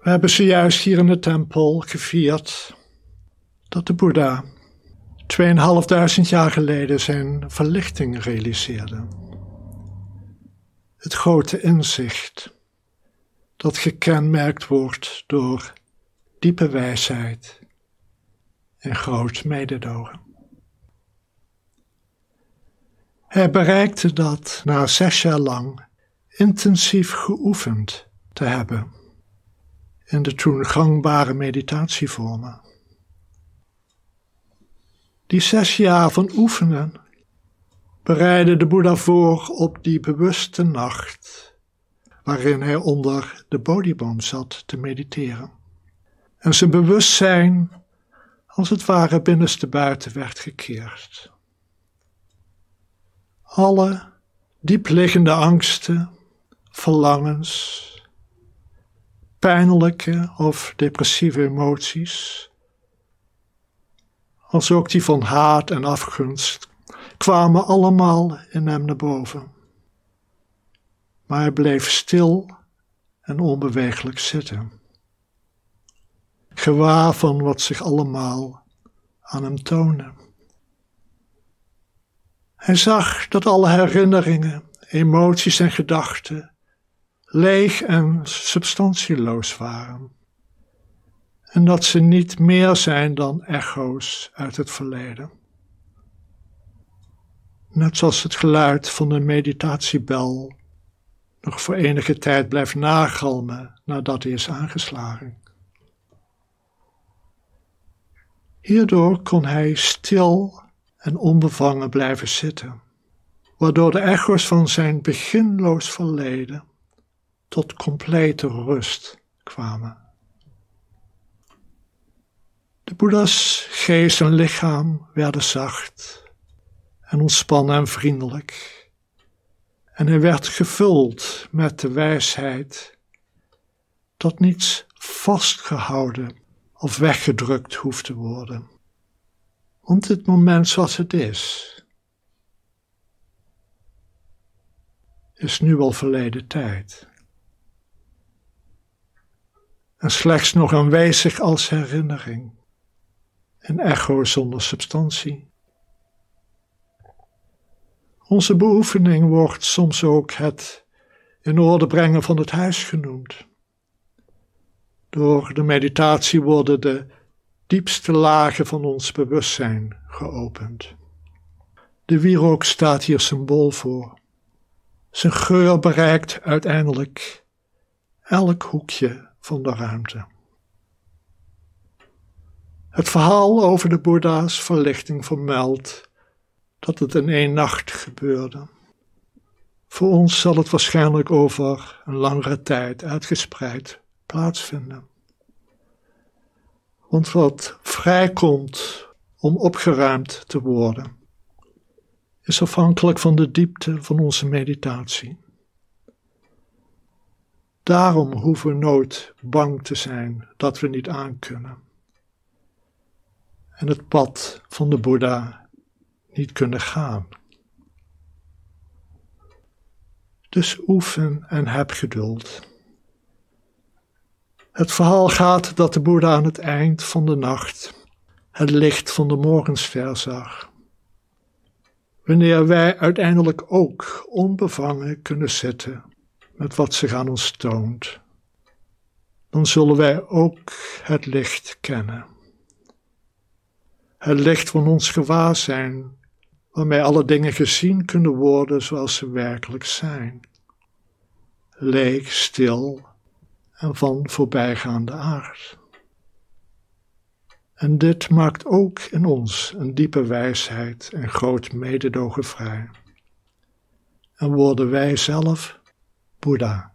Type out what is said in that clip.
We hebben zojuist hier in de tempel gevierd dat de Boeddha 2500 jaar geleden zijn verlichting realiseerde. Het grote inzicht dat gekenmerkt wordt door diepe wijsheid en groot mededogen. Hij bereikte dat na zes jaar lang intensief geoefend te hebben in de toen gangbare meditatievormen. Die zes jaar van oefenen bereidde de Boeddha voor op die bewuste nacht waarin hij onder de Bodhiboom zat te mediteren. En zijn bewustzijn als het ware binnenste buiten werd gekeerd. Alle diepliggende angsten, verlangens, pijnlijke of depressieve emoties, als ook die van haat en afgunst, kwamen allemaal in hem naar boven. Maar hij bleef stil en onbeweeglijk zitten, gewaar van wat zich allemaal aan hem toonde. Hij zag dat alle herinneringen, emoties en gedachten leeg en substantieloos waren. En dat ze niet meer zijn dan echo's uit het verleden. Net zoals het geluid van de meditatiebel nog voor enige tijd blijft nagalmen nadat hij is aangeslagen. Hierdoor kon hij stil en onbevangen blijven zitten, waardoor de echo's van zijn beginloos verleden tot complete rust kwamen. De Boeddha's geest en lichaam werden zacht en ontspannen en vriendelijk. En hij werd gevuld met de wijsheid dat niets vastgehouden of weggedrukt hoeft te worden. Want het moment zoals het is, is nu al verleden tijd en slechts nog aanwezig als herinnering, een echo zonder substantie. Onze beoefening wordt soms ook het in orde brengen van het huis genoemd. Door de meditatie worden de diepste lagen van ons bewustzijn geopend. De wierook staat hier symbool voor. Zijn geur bereikt uiteindelijk elk hoekje van de ruimte. Het verhaal over de Boeddha's verlichting vermeldt dat het in één nacht gebeurde. Voor ons zal het waarschijnlijk over een langere tijd uitgespreid plaatsvinden. Want wat vrijkomt om opgeruimd te worden, is afhankelijk van de diepte van onze meditatie. Daarom hoeven we nooit bang te zijn dat we niet aankunnen. En het pad van de Boeddha niet kunnen gaan. Dus oefen en heb geduld. Het verhaal gaat dat de Boeddha aan het eind van de nacht het licht van de morgenster zag. Wanneer wij uiteindelijk ook onbevangen kunnen zitten met wat zich aan ons toont, dan zullen wij ook het licht kennen. Het licht van ons gewaarzijn, waarmee alle dingen gezien kunnen worden zoals ze werkelijk zijn. Leeg, stil en van voorbijgaande aard. En dit maakt ook in ons een diepe wijsheid en groot mededogen vrij. En worden wij zelf Buddha